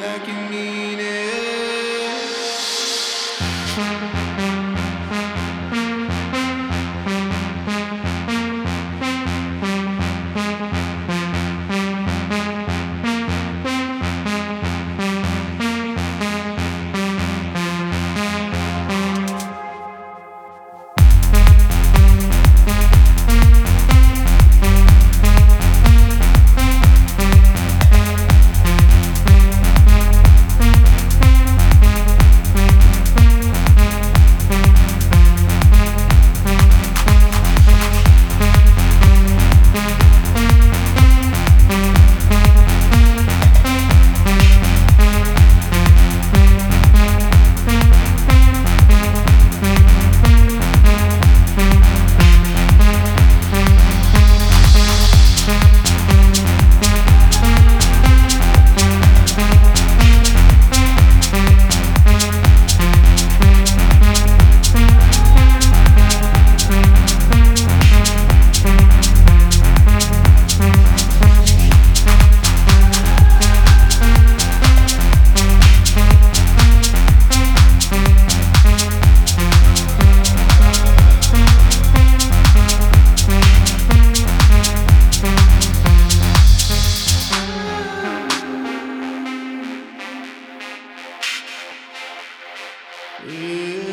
like you mean it. Yeah.